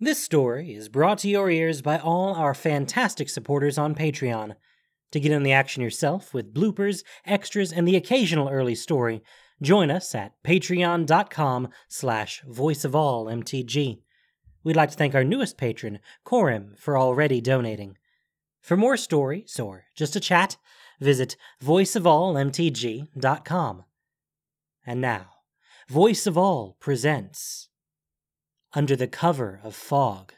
This story is brought to your ears by all our fantastic supporters on Patreon. To get in the action yourself with bloopers, extras, and the occasional early story, join us at patreon.com slash voiceofallmtg. We'd like to thank our newest patron, Corim, for already donating. For more stories or just a chat, visit voiceofallmtg.com. And now, Voice of All presents Under the Cover of Fog,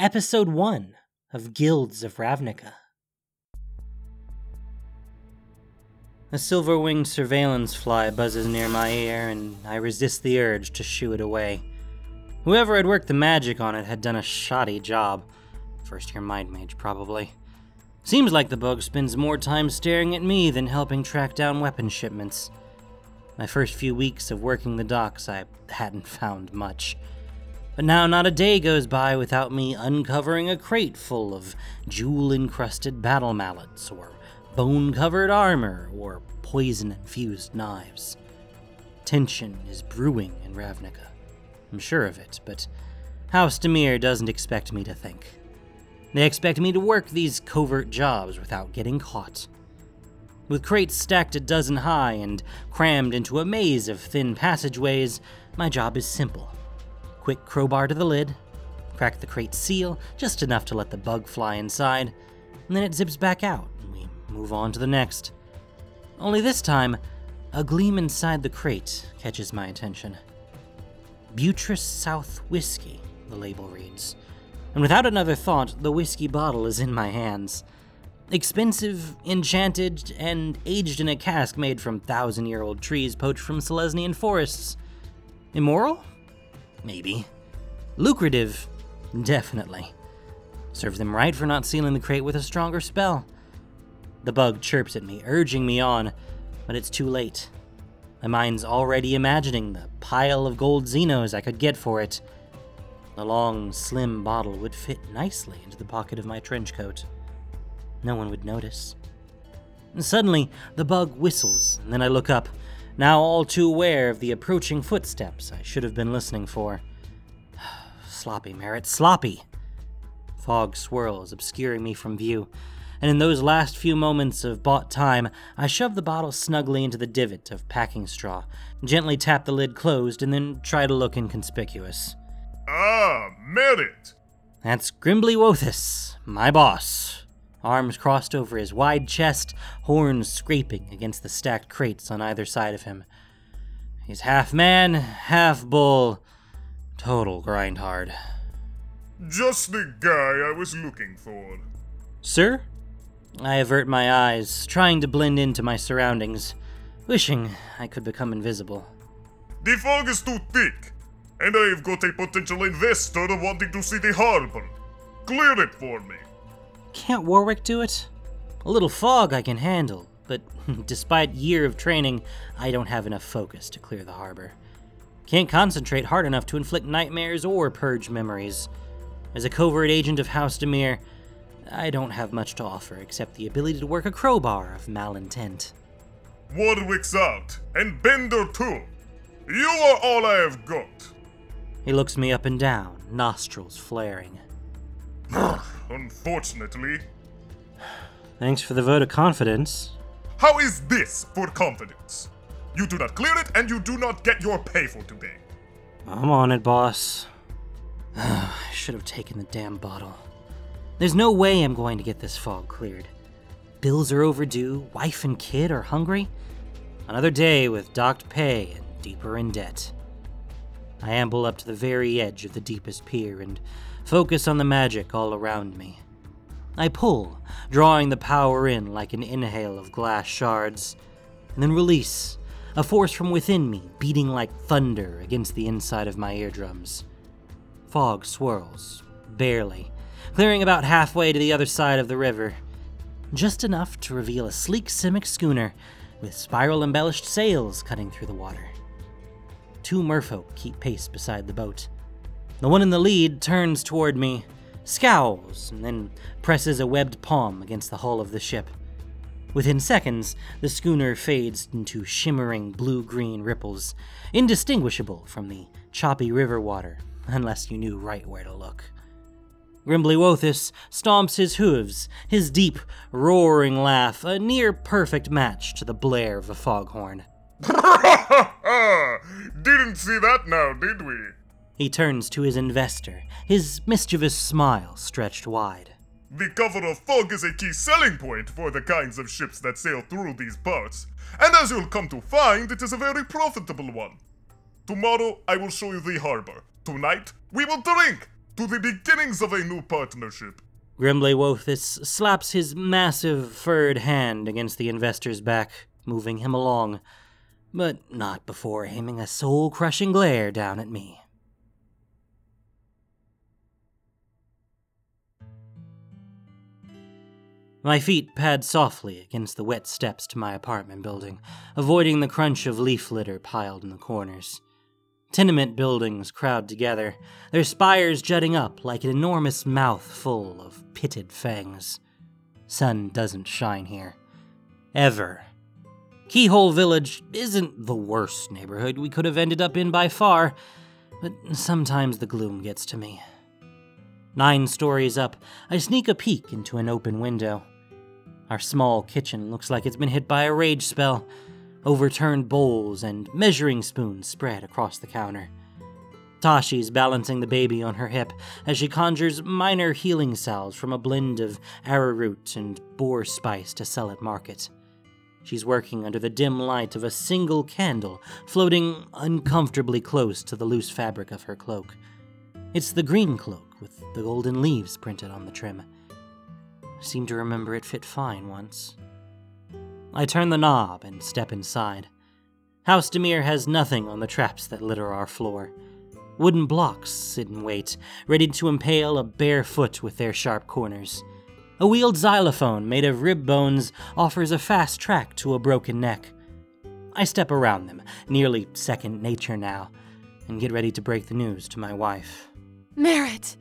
Episode 1 of Guilds of Ravnica. A silver winged surveillance fly buzzes near my ear, and I resist the urge to shoo it away. Whoever had worked the magic on it had done a shoddy job. First year mind mage, probably. Seems like the bug spends more time staring at me than helping track down weapon shipments. My first few weeks of working the docks, I hadn't found much. But now not a day goes by without me uncovering a crate full of jewel encrusted battle mallets, or bone covered armor, or poison infused knives. Tension is brewing in Ravnica. I'm sure of it, but House Dimir doesn't expect me to think. They expect me to work these covert jobs without getting caught. With crates stacked a dozen high and crammed into a maze of thin passageways, my job is simple. Quick crowbar to the lid, crack the crate seal just enough to let the bug fly inside, and then it zips back out, and we move on to the next. Only this time, a gleam inside the crate catches my attention. Buttress South Whiskey, the label reads. And without another thought, the whiskey bottle is in my hands. Expensive, enchanted, and aged in a cask made from thousand year old trees poached from Selesnyan forests. Immoral? Maybe. Lucrative? Definitely. Serves them right for not sealing the crate with a stronger spell. The bug chirps at me, urging me on, but it's too late. My mind's already imagining the pile of gold zinos I could get for it. The long, slim bottle would fit nicely into the pocket of my trench coat. No one would notice. Suddenly, the bug whistles, and then I look up, now all too aware of the approaching footsteps I should have been listening for. sloppy, Merritt, sloppy! Fog swirls, obscuring me from view, and in those last few moments of bought time, I shove the bottle snugly into the divot of packing straw, gently tap the lid closed, and then try to look inconspicuous. Ah, Merritt! That's Grimbly Wothus, my boss. Arms crossed over his wide chest, horns scraping against the stacked crates on either side of him. He's half man, half bull. Total grindhard. Just the guy I was looking for. Sir? I avert my eyes, trying to blend into my surroundings, wishing I could become invisible. The fog is too thick, and I've got a potential investor wanting to see the harbor. Clear it for me. Can't Warwick do it? A little fog I can handle, but despite year of training, I don't have enough focus to clear the harbor. Can't concentrate hard enough to inflict nightmares or purge memories. As a covert agent of House Dimir, I don't have much to offer except the ability to work a crowbar of malintent. Warwick's out, and Bender too. You are all I have got. He looks me up and down, nostrils flaring. Unfortunately. Thanks for the vote of confidence. How is this for confidence? You do not clear it, and you do not get your pay for today. I'm on it, boss. I should have taken the damn bottle. There's no way I'm going to get this fog cleared. Bills are overdue, wife and kid are hungry. Another day with docked pay and deeper in debt. I amble up to the very edge of the deepest pier and focus on the magic all around me. I pull, drawing the power in like an inhale of glass shards, and then release, a force from within me beating like thunder against the inside of my eardrums. Fog swirls, barely, clearing about halfway to the other side of the river. Just enough to reveal a sleek Simic schooner with spiral embellished sails cutting through the water. Two merfolk keep pace beside the boat. The one in the lead turns toward me, scowls, and then presses a webbed palm against the hull of the ship. Within seconds, the schooner fades into shimmering blue green ripples, indistinguishable from the choppy river water unless you knew right where to look. Grimbly stomps his hooves, his deep, roaring laugh a near perfect match to the blare of a foghorn. Didn't see that now, did we? He turns to his investor, his mischievous smile stretched wide. The cover of fog is a key selling point for the kinds of ships that sail through these parts, and as you'll come to find, it is a very profitable one. Tomorrow I will show you the harbor. Tonight we will drink to the beginnings of a new partnership. Grimbly Wothus slaps his massive furred hand against the investor's back, moving him along, but not before aiming a soul crushing glare down at me. My feet pad softly against the wet steps to my apartment building, avoiding the crunch of leaf litter piled in the corners. Tenement buildings crowd together, their spires jutting up like an enormous mouth full of pitted fangs. Sun doesn't shine here. Ever. Keyhole Village isn't the worst neighborhood we could have ended up in by far, but sometimes the gloom gets to me. Nine stories up, I sneak a peek into an open window. Our small kitchen looks like it's been hit by a rage spell overturned bowls and measuring spoons spread across the counter. Tashi's balancing the baby on her hip as she conjures minor healing salves from a blend of arrowroot and boar spice to sell at market. She's working under the dim light of a single candle floating uncomfortably close to the loose fabric of her cloak. It's the green cloak with the golden leaves printed on the trim. Seem to remember it fit fine once. I turn the knob and step inside. House Dimir has nothing on the traps that litter our floor. Wooden blocks sit in wait, ready to impale a bare foot with their sharp corners. A wheeled xylophone made of rib bones offers a fast track to a broken neck. I step around them, nearly second nature now, and get ready to break the news to my wife. Merritt!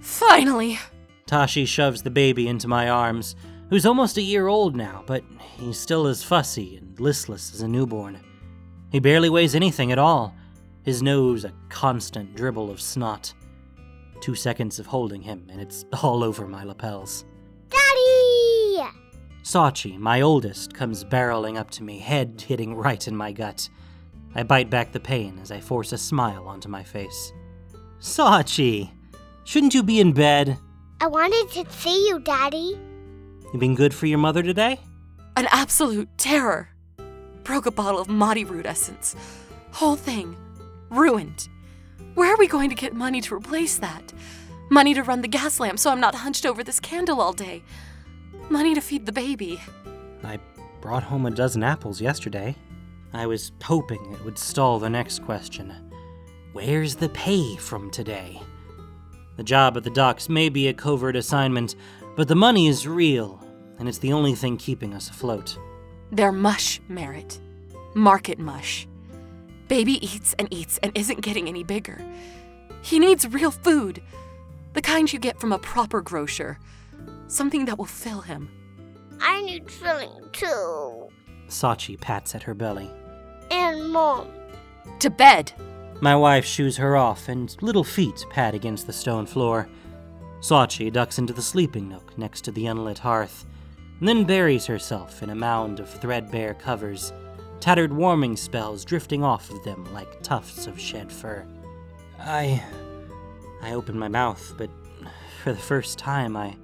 Finally! Tashi shoves the baby into my arms, who's almost a year old now, but he's still as fussy and listless as a newborn. He barely weighs anything at all, his nose a constant dribble of snot. Two seconds of holding him, and it's all over my lapels. Daddy! Sachi, my oldest, comes barreling up to me, head hitting right in my gut. I bite back the pain as I force a smile onto my face. Sachi! Shouldn't you be in bed? I wanted to see you, Daddy. You been good for your mother today? An absolute terror. Broke a bottle of Madi root essence. Whole thing. Ruined. Where are we going to get money to replace that? Money to run the gas lamp so I'm not hunched over this candle all day. Money to feed the baby. I brought home a dozen apples yesterday. I was hoping it would stall the next question. Where's the pay from today? The job at the docks may be a covert assignment, but the money is real, and it's the only thing keeping us afloat. They're mush, Merritt. Market mush. Baby eats and eats and isn't getting any bigger. He needs real food. The kind you get from a proper grocer. Something that will fill him. I need filling too. Sachi pats at her belly. And Mom. To bed! My wife shoos her off, and little feet pat against the stone floor. Sachi ducks into the sleeping nook next to the unlit hearth, and then buries herself in a mound of threadbare covers, tattered warming spells drifting off of them like tufts of shed fur. I. I open my mouth, but for the first time I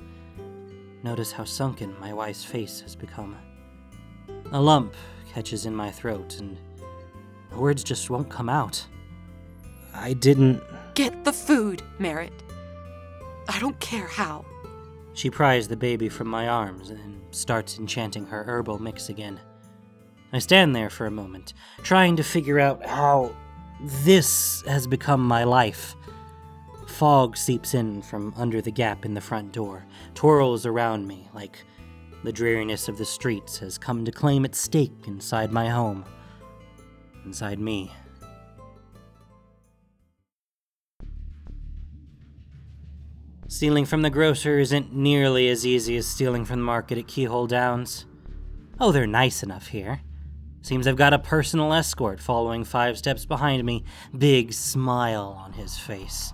notice how sunken my wife's face has become. A lump catches in my throat, and the words just won't come out. I didn't. Get the food, Merritt. I don't care how. She pries the baby from my arms and starts enchanting her herbal mix again. I stand there for a moment, trying to figure out how this has become my life. Fog seeps in from under the gap in the front door, twirls around me like the dreariness of the streets has come to claim its stake inside my home, inside me. Stealing from the grocer isn't nearly as easy as stealing from the market at Keyhole Downs. Oh, they're nice enough here. Seems I've got a personal escort following five steps behind me, big smile on his face.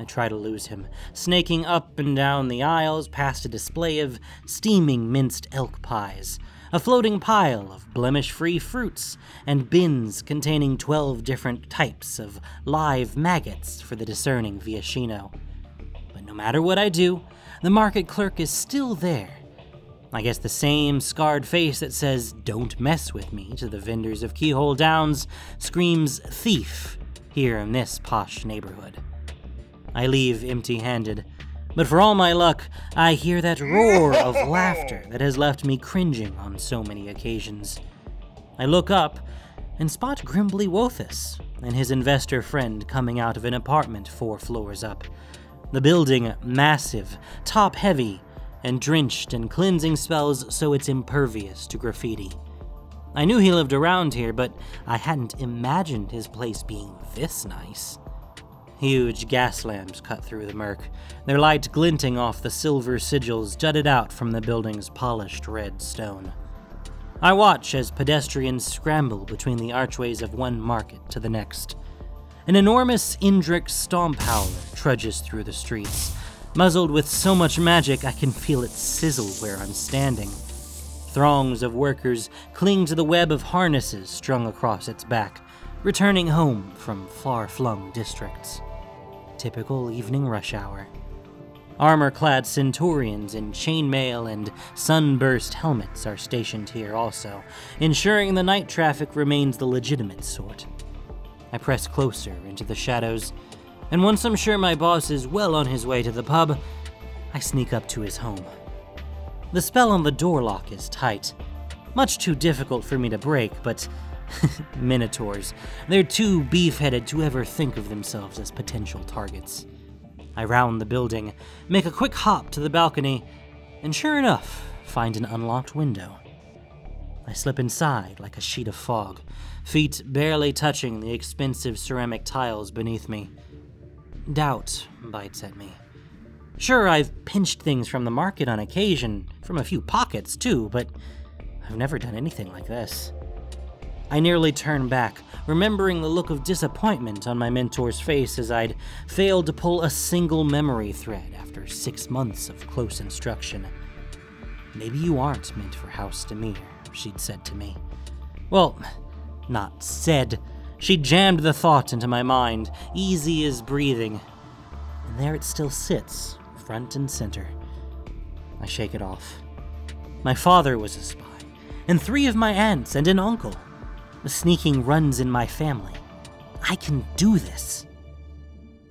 I try to lose him, snaking up and down the aisles past a display of steaming minced elk pies, a floating pile of blemish free fruits, and bins containing 12 different types of live maggots for the discerning Viashino. No matter what I do, the market clerk is still there. I guess the same scarred face that says, Don't mess with me, to the vendors of Keyhole Downs screams thief here in this posh neighborhood. I leave empty handed, but for all my luck, I hear that roar of laughter that has left me cringing on so many occasions. I look up and spot Grimbly Wothus and his investor friend coming out of an apartment four floors up. The building massive, top heavy, and drenched in cleansing spells so it's impervious to graffiti. I knew he lived around here, but I hadn't imagined his place being this nice. Huge gas lamps cut through the murk, their light glinting off the silver sigils jutted out from the building's polished red stone. I watch as pedestrians scramble between the archways of one market to the next. An enormous Indrik stomp howler trudges through the streets, muzzled with so much magic I can feel it sizzle where I'm standing. Throngs of workers cling to the web of harnesses strung across its back, returning home from far flung districts typical evening rush hour. Armor clad centurions in chainmail and sunburst helmets are stationed here also, ensuring the night traffic remains the legitimate sort. I press closer into the shadows, and once I'm sure my boss is well on his way to the pub, I sneak up to his home. The spell on the door lock is tight, much too difficult for me to break, but Minotaurs. They're too beef headed to ever think of themselves as potential targets. I round the building, make a quick hop to the balcony, and sure enough, find an unlocked window. I slip inside like a sheet of fog, feet barely touching the expensive ceramic tiles beneath me. Doubt bites at me. Sure, I've pinched things from the market on occasion, from a few pockets too, but I've never done anything like this. I nearly turn back, remembering the look of disappointment on my mentor's face as I'd failed to pull a single memory thread after six months of close instruction. Maybe you aren't meant for House Dimir, she'd said to me. Well, not said. She jammed the thought into my mind, easy as breathing. And there it still sits, front and center. I shake it off. My father was a spy, and three of my aunts and an uncle. The sneaking runs in my family. I can do this.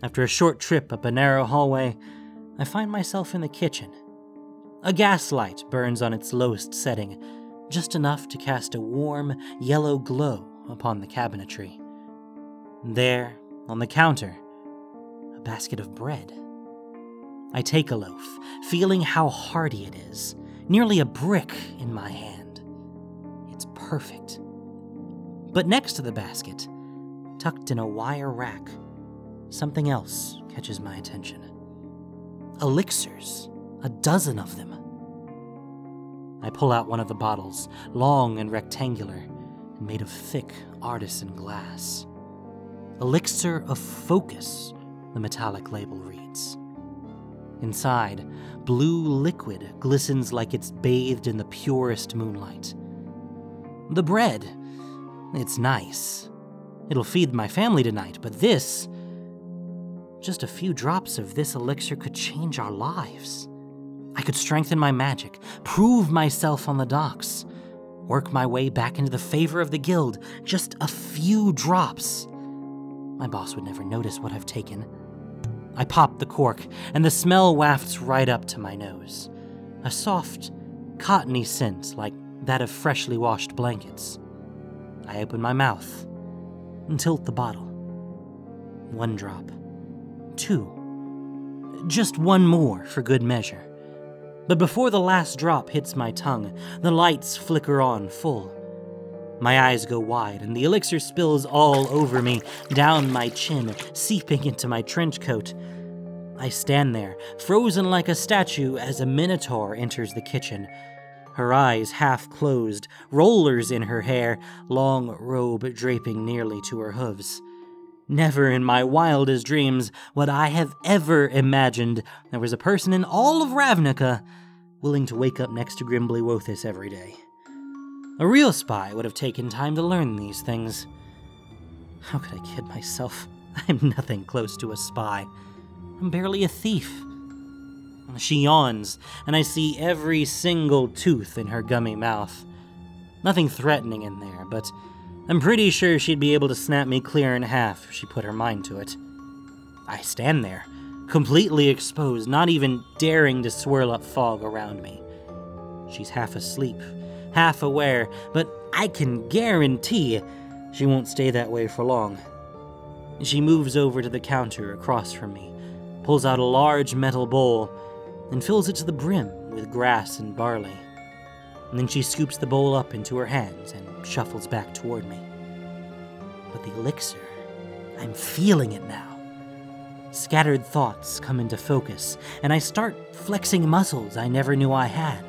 After a short trip up a narrow hallway, I find myself in the kitchen. A gas light burns on its lowest setting, just enough to cast a warm, yellow glow upon the cabinetry. There, on the counter, a basket of bread. I take a loaf, feeling how hearty it is, nearly a brick in my hand. It's perfect. But next to the basket, tucked in a wire rack, something else catches my attention. Elixirs, a dozen of them. I pull out one of the bottles, long and rectangular, and made of thick artisan glass. Elixir of Focus, the metallic label reads. Inside, blue liquid glistens like it's bathed in the purest moonlight. The bread it's nice. It'll feed my family tonight, but this. Just a few drops of this elixir could change our lives. I could strengthen my magic, prove myself on the docks, work my way back into the favor of the guild. Just a few drops. My boss would never notice what I've taken. I pop the cork, and the smell wafts right up to my nose. A soft, cottony scent like that of freshly washed blankets. I open my mouth and tilt the bottle. One drop. Two. Just one more for good measure. But before the last drop hits my tongue, the lights flicker on full. My eyes go wide, and the elixir spills all over me, down my chin, seeping into my trench coat. I stand there, frozen like a statue, as a minotaur enters the kitchen, her eyes half closed, rollers in her hair, long robe draping nearly to her hooves. Never in my wildest dreams would I have ever imagined there was a person in all of Ravnica willing to wake up next to Grimbly Wothus every day. A real spy would have taken time to learn these things. How could I kid myself? I'm nothing close to a spy. I'm barely a thief. She yawns, and I see every single tooth in her gummy mouth. Nothing threatening in there, but I'm pretty sure she'd be able to snap me clear in half if she put her mind to it. I stand there, completely exposed, not even daring to swirl up fog around me. She's half asleep, half aware, but I can guarantee she won't stay that way for long. She moves over to the counter across from me, pulls out a large metal bowl, and fills it to the brim with grass and barley. And then she scoops the bowl up into her hands and shuffles back toward me. But the elixir, I'm feeling it now. Scattered thoughts come into focus, and I start flexing muscles I never knew I had.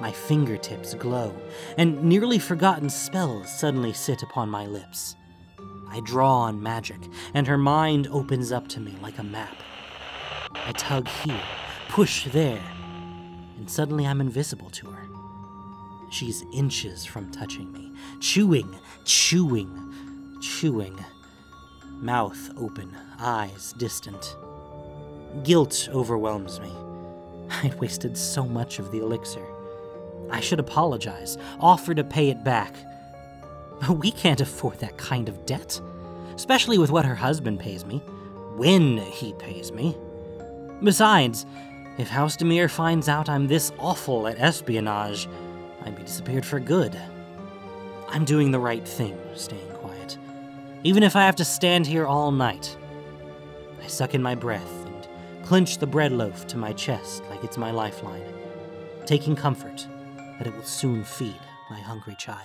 My fingertips glow, and nearly forgotten spells suddenly sit upon my lips. I draw on magic, and her mind opens up to me like a map. I tug here, push there, and suddenly I'm invisible to her. She's inches from touching me, chewing, chewing, chewing. Mouth open, eyes distant. Guilt overwhelms me. I'd wasted so much of the elixir. I should apologize, offer to pay it back. But we can't afford that kind of debt, especially with what her husband pays me, when he pays me. Besides, if House Dimir finds out I'm this awful at espionage, I'd be disappeared for good. I'm doing the right thing, quiet, even if I have to stand here all night. I suck in my breath and clench the bread loaf to my chest like it's my lifeline, taking comfort that it will soon feed my hungry child.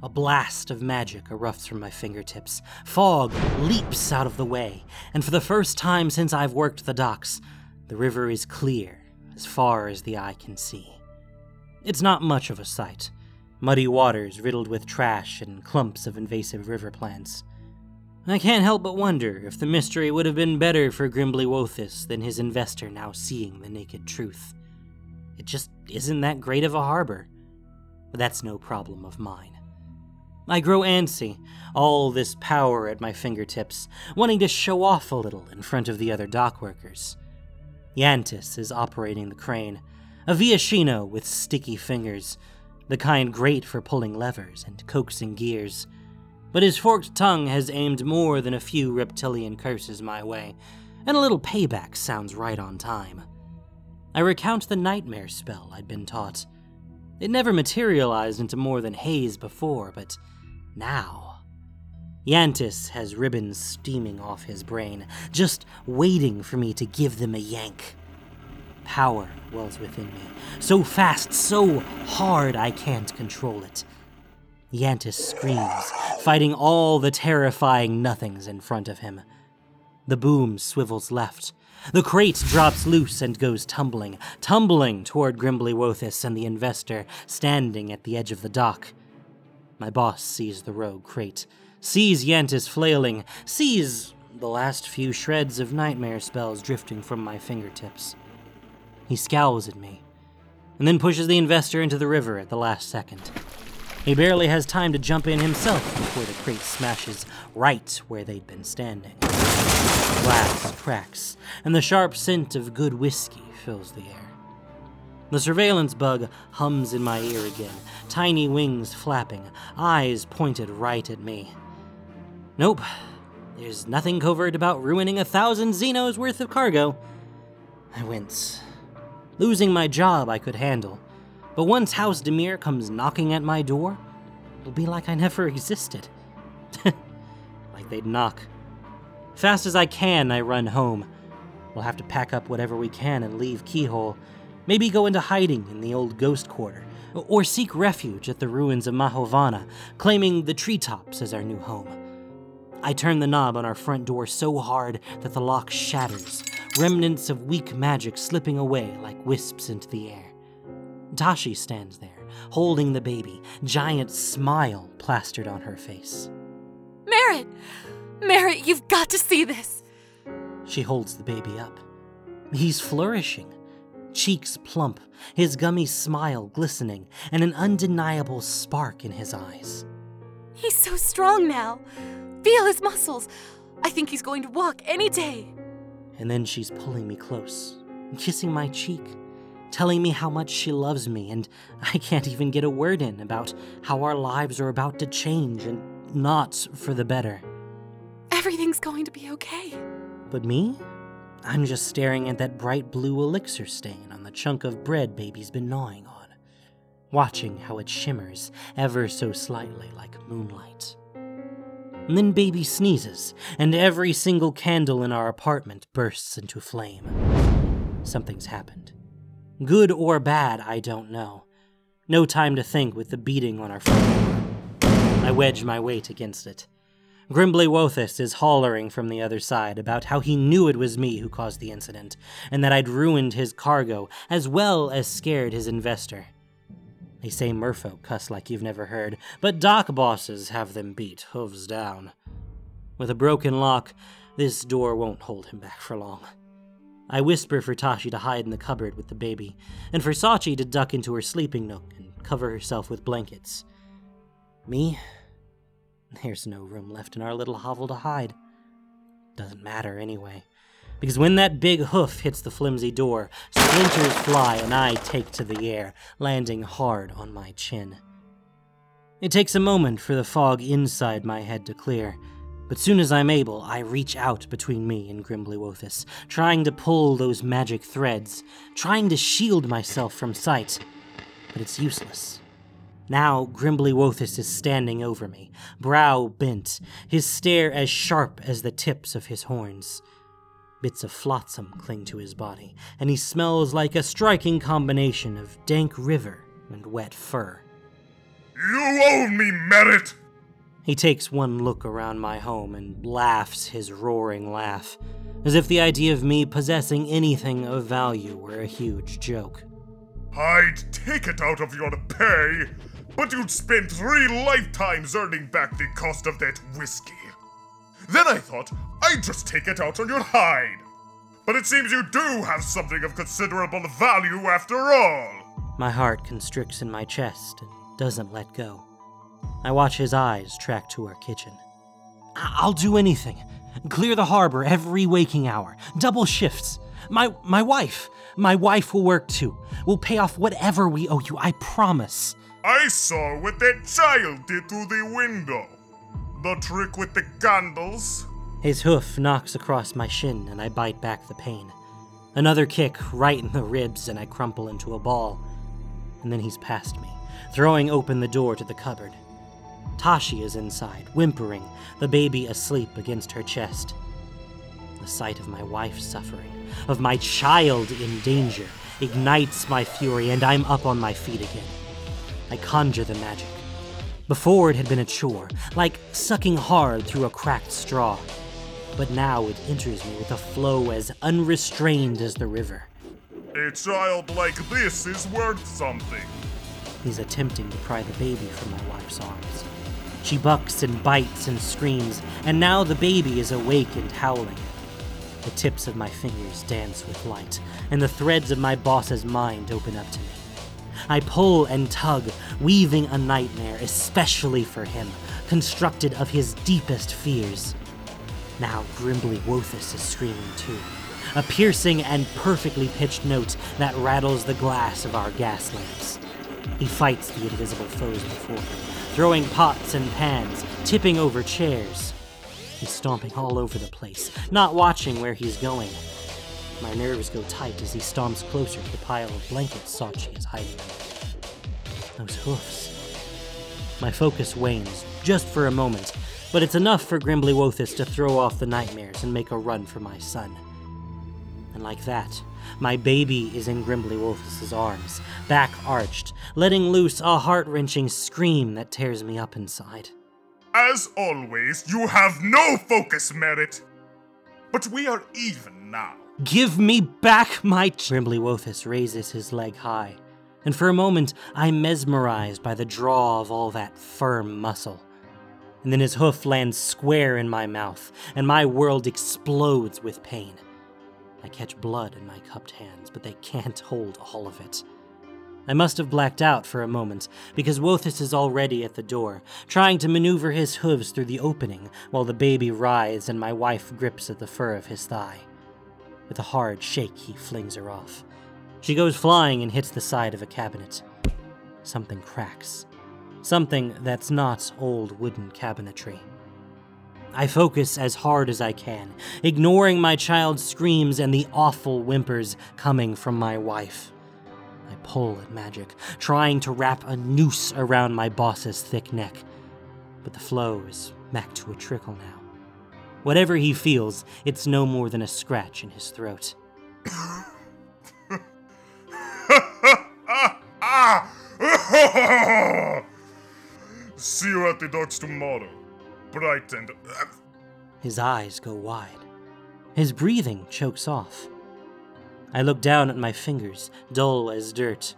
A blast of magic erupts from my fingertips. Fog leaps out of the way, and for the first time since I've worked the docks, the river is clear as far as the eye can see. It's not much of a sight muddy waters riddled with trash and clumps of invasive river plants. I can't help but wonder if the mystery would have been better for Grimbly Wothus than his investor now seeing the naked truth. It just isn't that great of a harbor. But that's no problem of mine. I grow antsy, all this power at my fingertips, wanting to show off a little in front of the other dock workers. Yantis is operating the crane, a Viashino with sticky fingers, the kind great for pulling levers and coaxing gears. But his forked tongue has aimed more than a few reptilian curses my way, and a little payback sounds right on time. I recount the nightmare spell I'd been taught. It never materialized into more than haze before, but now. Yantis has ribbons steaming off his brain, just waiting for me to give them a yank. Power wells within me, so fast, so hard I can't control it. Yantis screams, fighting all the terrifying nothings in front of him. The boom swivels left. The crate drops loose and goes tumbling, tumbling toward Grimbly Wothus and the investor standing at the edge of the dock. My boss sees the rogue crate, sees Yantis flailing, sees the last few shreds of nightmare spells drifting from my fingertips. He scowls at me, and then pushes the investor into the river at the last second. He barely has time to jump in himself before the crate smashes right where they'd been standing. Glass cracks, and the sharp scent of good whiskey fills the air. The surveillance bug hums in my ear again, tiny wings flapping, eyes pointed right at me. Nope, there's nothing covert about ruining a thousand zinos worth of cargo. I wince. Losing my job I could handle, but once House Dimir comes knocking at my door, it'll be like I never existed. like they'd knock. Fast as I can, I run home. We'll have to pack up whatever we can and leave Keyhole Maybe go into hiding in the old ghost quarter, or seek refuge at the ruins of Mahovna, claiming the treetops as our new home. I turn the knob on our front door so hard that the lock shatters, remnants of weak magic slipping away like wisps into the air. Tashi stands there, holding the baby, giant smile plastered on her face. Merritt! Merritt, you've got to see this! She holds the baby up. He's flourishing, cheeks plump, his gummy smile glistening, and an undeniable spark in his eyes. He's so strong now. Feel his muscles. I think he's going to walk any day. And then she's pulling me close, kissing my cheek, telling me how much she loves me, and I can't even get a word in about how our lives are about to change and not for the better. Everything's going to be okay. But me? I'm just staring at that bright blue elixir stain on the chunk of bread baby's been gnawing on, watching how it shimmers ever so slightly like moonlight. Then baby sneezes, and every single candle in our apartment bursts into flame. Something's happened. Good or bad, I don't know. No time to think with the beating on our front door. I wedge my weight against it. Grimbly Wothus is hollering from the other side about how he knew it was me who caused the incident, and that I'd ruined his cargo, as well as scared his investor. They say merfolk cuss like you've never heard, but dock bosses have them beat, hooves down. With a broken lock, this door won't hold him back for long. I whisper for Tashi to hide in the cupboard with the baby, and for Sachi to duck into her sleeping nook and cover herself with blankets. Me? There's no room left in our little hovel to hide. Doesn't matter anyway. Because when that big hoof hits the flimsy door, splinters fly and I take to the air, landing hard on my chin. It takes a moment for the fog inside my head to clear, but soon as I'm able, I reach out between me and Grimbly Wothus, trying to pull those magic threads, trying to shield myself from sight. But it's useless. Now Grimbly Wothus is standing over me, brow bent, his stare as sharp as the tips of his horns. Bits of flotsam cling to his body, and he smells like a striking combination of dank river and wet fur. You owe me Merritt! He takes one look around my home and laughs his roaring laugh, as if the idea of me possessing anything of value were a huge joke. I'd take it out of your pay, but you'd spend three lifetimes earning back the cost of that whiskey. Then I thought I'd just take it out on your hide. But it seems you do have something of considerable value after all. My heart constricts in my chest and doesn't let go. I watch his eyes track to our kitchen. I'll do anything. Clear the harbor every waking hour. Double shifts. My my wife. My wife will work too. We'll pay off whatever we owe you, I promise. I saw what that child did through the window. The trick with the candles. His hoof knocks across my shin, and I bite back the pain. Another kick right in the ribs, and I crumple into a ball. And then he's past me, throwing open the door to the cupboard. Tashi is inside, whimpering, the baby asleep against her chest. The sight of my wife suffering, of my child in danger, ignites my fury, and I'm up on my feet again. I conjure the magic. Before it had been a chore, like sucking hard through a cracked straw. But now it enters me with a flow as unrestrained as the river. A child like this is worth something. He's attempting to pry the baby from my wife's arms. She bucks and bites and screams, and now the baby is awake and howling. The tips of my fingers dance with light, and the threads of my boss's mind open up to me. I pull and tug, weaving a nightmare especially for him, constructed of his deepest fears. Now Grimbly Wothus is screaming too, a piercing and perfectly pitched note that rattles the glass of our gas lamps. He fights the invisible foes before him, throwing pots and pans, tipping over chairs. He's stomping all over the place, not watching where he's going. My nerves go tight as he stomps closer to the pile of blankets Sachi is hiding. Those hoofs. My focus wanes, just for a moment, but it's enough for Grimbly Wothus to throw off the nightmares and make a run for my son. And like that, my baby is in Grimbly Wothus's arms, back arched, letting loose a heart wrenching scream that tears me up inside. As always, you have no focus Merritt. But we are even now. Give me back my. Grimbly Wothus raises his leg high, and for a moment I'm mesmerized by the draw of all that firm muscle. And then his hoof lands square in my mouth, and my world explodes with pain. I catch blood in my cupped hands, but they can't hold all of it. I must have blacked out for a moment, because Wothus is already at the door, trying to maneuver his hooves through the opening while the baby writhes and my wife grips at the fur of his thigh. With a hard shake, he flings her off. She goes flying and hits the side of a cabinet. Something cracks. Something that's not old wooden cabinetry. I focus as hard as I can, ignoring my child's screams and the awful whimpers coming from my wife. I pull at Magic, trying to wrap a noose around my boss's thick neck, but the flow is back to a trickle now. Whatever he feels, it's no more than a scratch in his throat. See you at the docks tomorrow. Bright and. Uh, his eyes go wide. His breathing chokes off. I look down at my fingers, dull as dirt.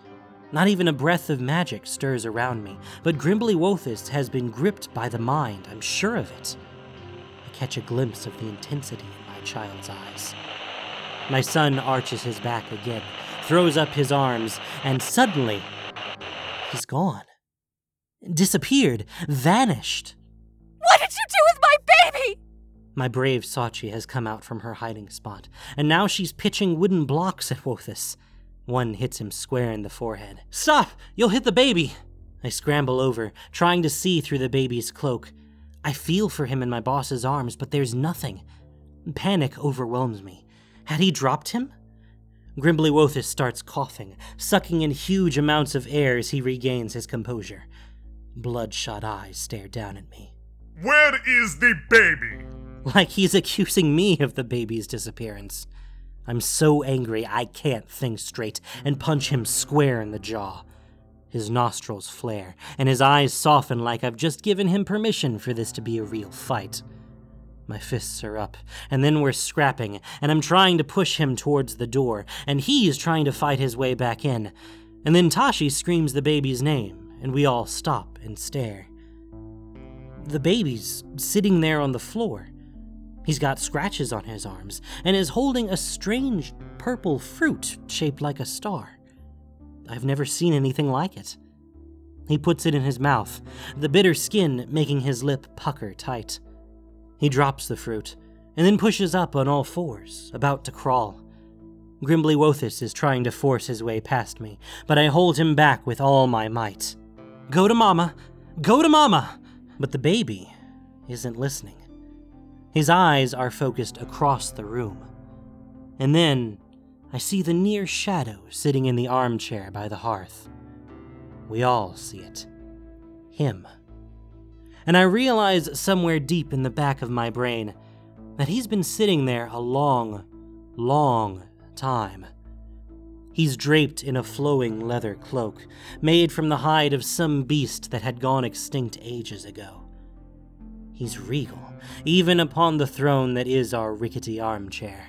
Not even a breath of magic stirs around me, but Grimbly Wothus has been gripped by the mind, I'm sure of it. Catch a glimpse of the intensity in my child's eyes. My son arches his back again, throws up his arms, and suddenly, he's gone. Disappeared, vanished. What did you do with my baby? My brave Sachi has come out from her hiding spot, and now she's pitching wooden blocks at Wothus. One hits him square in the forehead. Stop! You'll hit the baby! I scramble over, trying to see through the baby's cloak. I feel for him in my boss's arms, but there's nothing. Panic overwhelms me. Had he dropped him? Grimbly Wothus starts coughing, sucking in huge amounts of air as he regains his composure. Bloodshot eyes stare down at me. Where is the baby? Like he's accusing me of the baby's disappearance. I'm so angry I can't think straight and punch him square in the jaw. His nostrils flare, and his eyes soften like I've just given him permission for this to be a real fight. My fists are up, and then we're scrapping, and I'm trying to push him towards the door, and he's trying to fight his way back in. And then Tashi screams the baby's name, and we all stop and stare. The baby's sitting there on the floor. He's got scratches on his arms and is holding a strange purple fruit shaped like a star. I've never seen anything like it. He puts it in his mouth, the bitter skin making his lip pucker tight. He drops the fruit and then pushes up on all fours, about to crawl. Grimbly Wothus is trying to force his way past me, but I hold him back with all my might. Go to Mama! Go to Mama! But the baby isn't listening. His eyes are focused across the room. And then I see the near shadow sitting in the armchair by the hearth. We all see it. Him. And I realize somewhere deep in the back of my brain that he's been sitting there a long, long time. He's draped in a flowing leather cloak, made from the hide of some beast that had gone extinct ages ago. He's regal, even upon the throne that is our rickety armchair.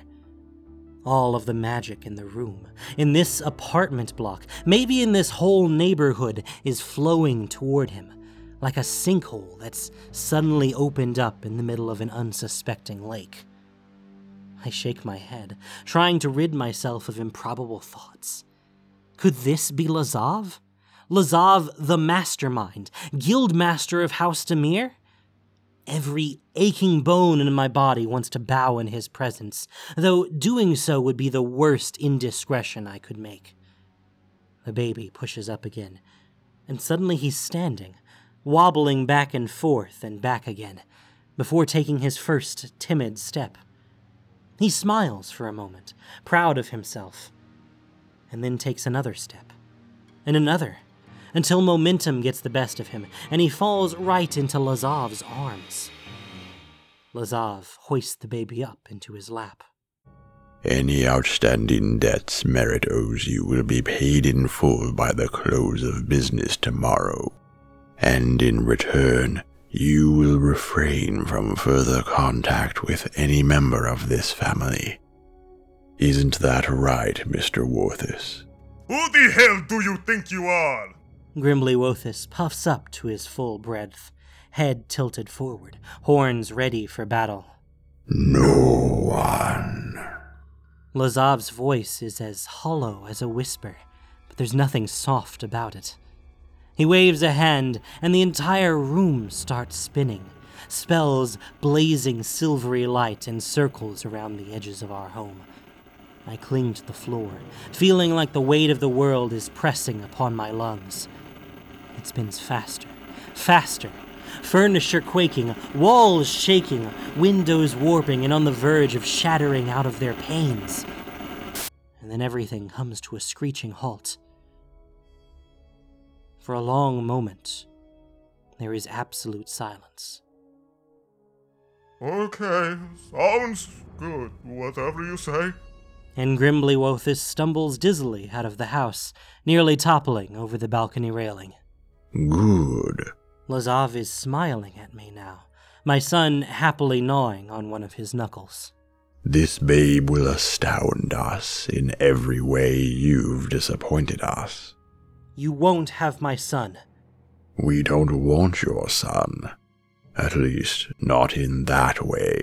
All of the magic in the room, in this apartment block, maybe in this whole neighborhood, is flowing toward him, like a sinkhole that's suddenly opened up in the middle of an unsuspecting lake. I shake my head, trying to rid myself of improbable thoughts. Could this be Lazav? Lazav, the mastermind, guild master of House Dimir? Every aching bone in my body wants to bow in his presence, though doing so would be the worst indiscretion I could make. The baby pushes up again, and suddenly he's standing, wobbling back and forth and back again, before taking his first timid step. He smiles for a moment, proud of himself, and then takes another step, and another, until momentum gets the best of him, and he falls right into Lazav's arms. Lazav hoists the baby up into his lap. Any outstanding debts Merritt owes you will be paid in full by the close of business tomorrow. And in return, you will refrain from further contact with any member of this family. Isn't that right, Mr. Wothus? Who the hell do you think you are? Grimbly Wothus puffs up to his full breadth, head tilted forward, horns ready for battle. No one. Lazav's voice is as hollow as a whisper, but there's nothing soft about it. He waves a hand, and the entire room starts spinning, spells blazing silvery light in circles around the edges of our home. I cling to the floor, feeling like the weight of the world is pressing upon my lungs. It spins faster, faster. Furniture quaking, walls shaking, windows warping and on the verge of shattering out of their panes. And then everything comes to a screeching halt. For a long moment, there is absolute silence. Okay, sounds good. Whatever you say. And Grimbly Wothus stumbles dizzily out of the house, nearly toppling over the balcony railing. Good. Lazav is smiling at me now, my son happily gnawing on one of his knuckles. This babe will astound us in every way you've disappointed us. You won't have my son. We don't want your son. At least, not in that way.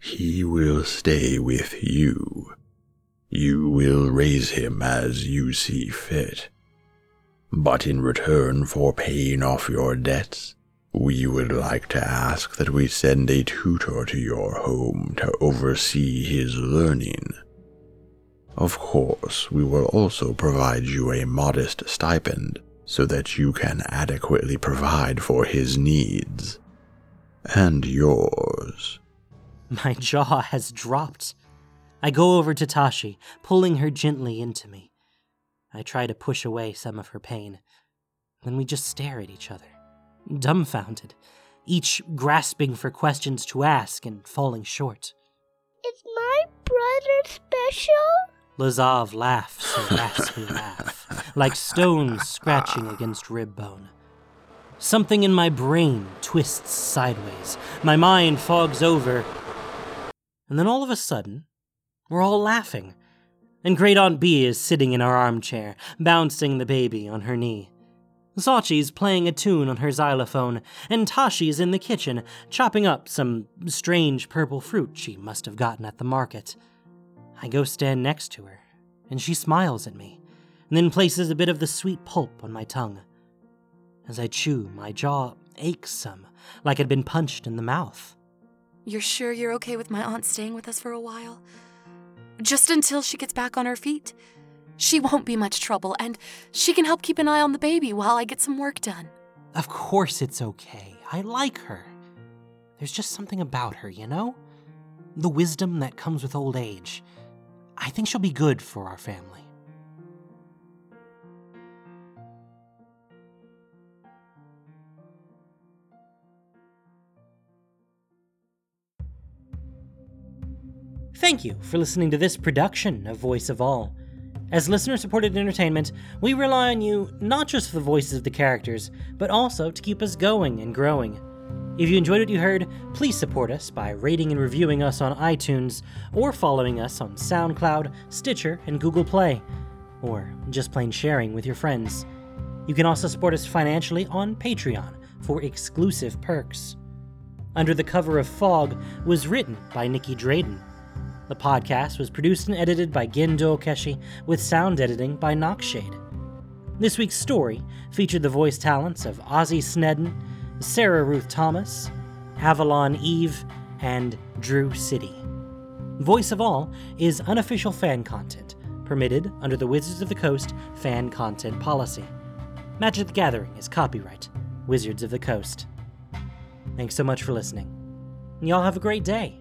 He will stay with you. You will raise him as you see fit. But in return for paying off your debts, we would like to ask that we send a tutor to your home to oversee his learning. Of course, we will also provide you a modest stipend so that you can adequately provide for his needs. And yours. My jaw has dropped. I go over to Tashi, pulling her gently into me. I try to push away some of her pain. Then we just stare at each other, dumbfounded, each grasping for questions to ask and falling short. Is my brother special? Lazav laughs a raspy laugh, like stones scratching against rib bone. Something in my brain twists sideways, my mind fogs over, and then all of a sudden, we're all laughing and Great Aunt B is sitting in her armchair, bouncing the baby on her knee. Sachi's playing a tune on her xylophone, and Tashi's in the kitchen, chopping up some strange purple fruit she must have gotten at the market. I go stand next to her, and she smiles at me, and then places a bit of the sweet pulp on my tongue. As I chew, my jaw aches some, like I'd been punched in the mouth. You're sure you're okay with my aunt staying with us for a while? Just until she gets back on her feet. She won't be much trouble, and she can help keep an eye on the baby while I get some work done. Of course it's okay. I like her. There's just something about her, you know? The wisdom that comes with old age. I think she'll be good for our family. Thank you for listening to this production of Voice of All. As listener supported entertainment, we rely on you not just for the voices of the characters, but also to keep us going and growing. If you enjoyed what you heard, please support us by rating and reviewing us on iTunes, or following us on SoundCloud, Stitcher, and Google Play, or just plain sharing with your friends. You can also support us financially on Patreon for exclusive perks. Under the Cover of Fog was written by Nicky Drayden. The podcast was produced and edited by Gendo Okeshi, with sound editing by Noxshade. This week's story featured the voice talents of Ozzy Snedden, Sarah Ruth Thomas, Avalon Eve, and Drew City. Voice of All is unofficial fan content, permitted under the Wizards of the Coast fan content policy. Magic the Gathering is copyright Wizards of the Coast. Thanks so much for listening. Y'all have a great day.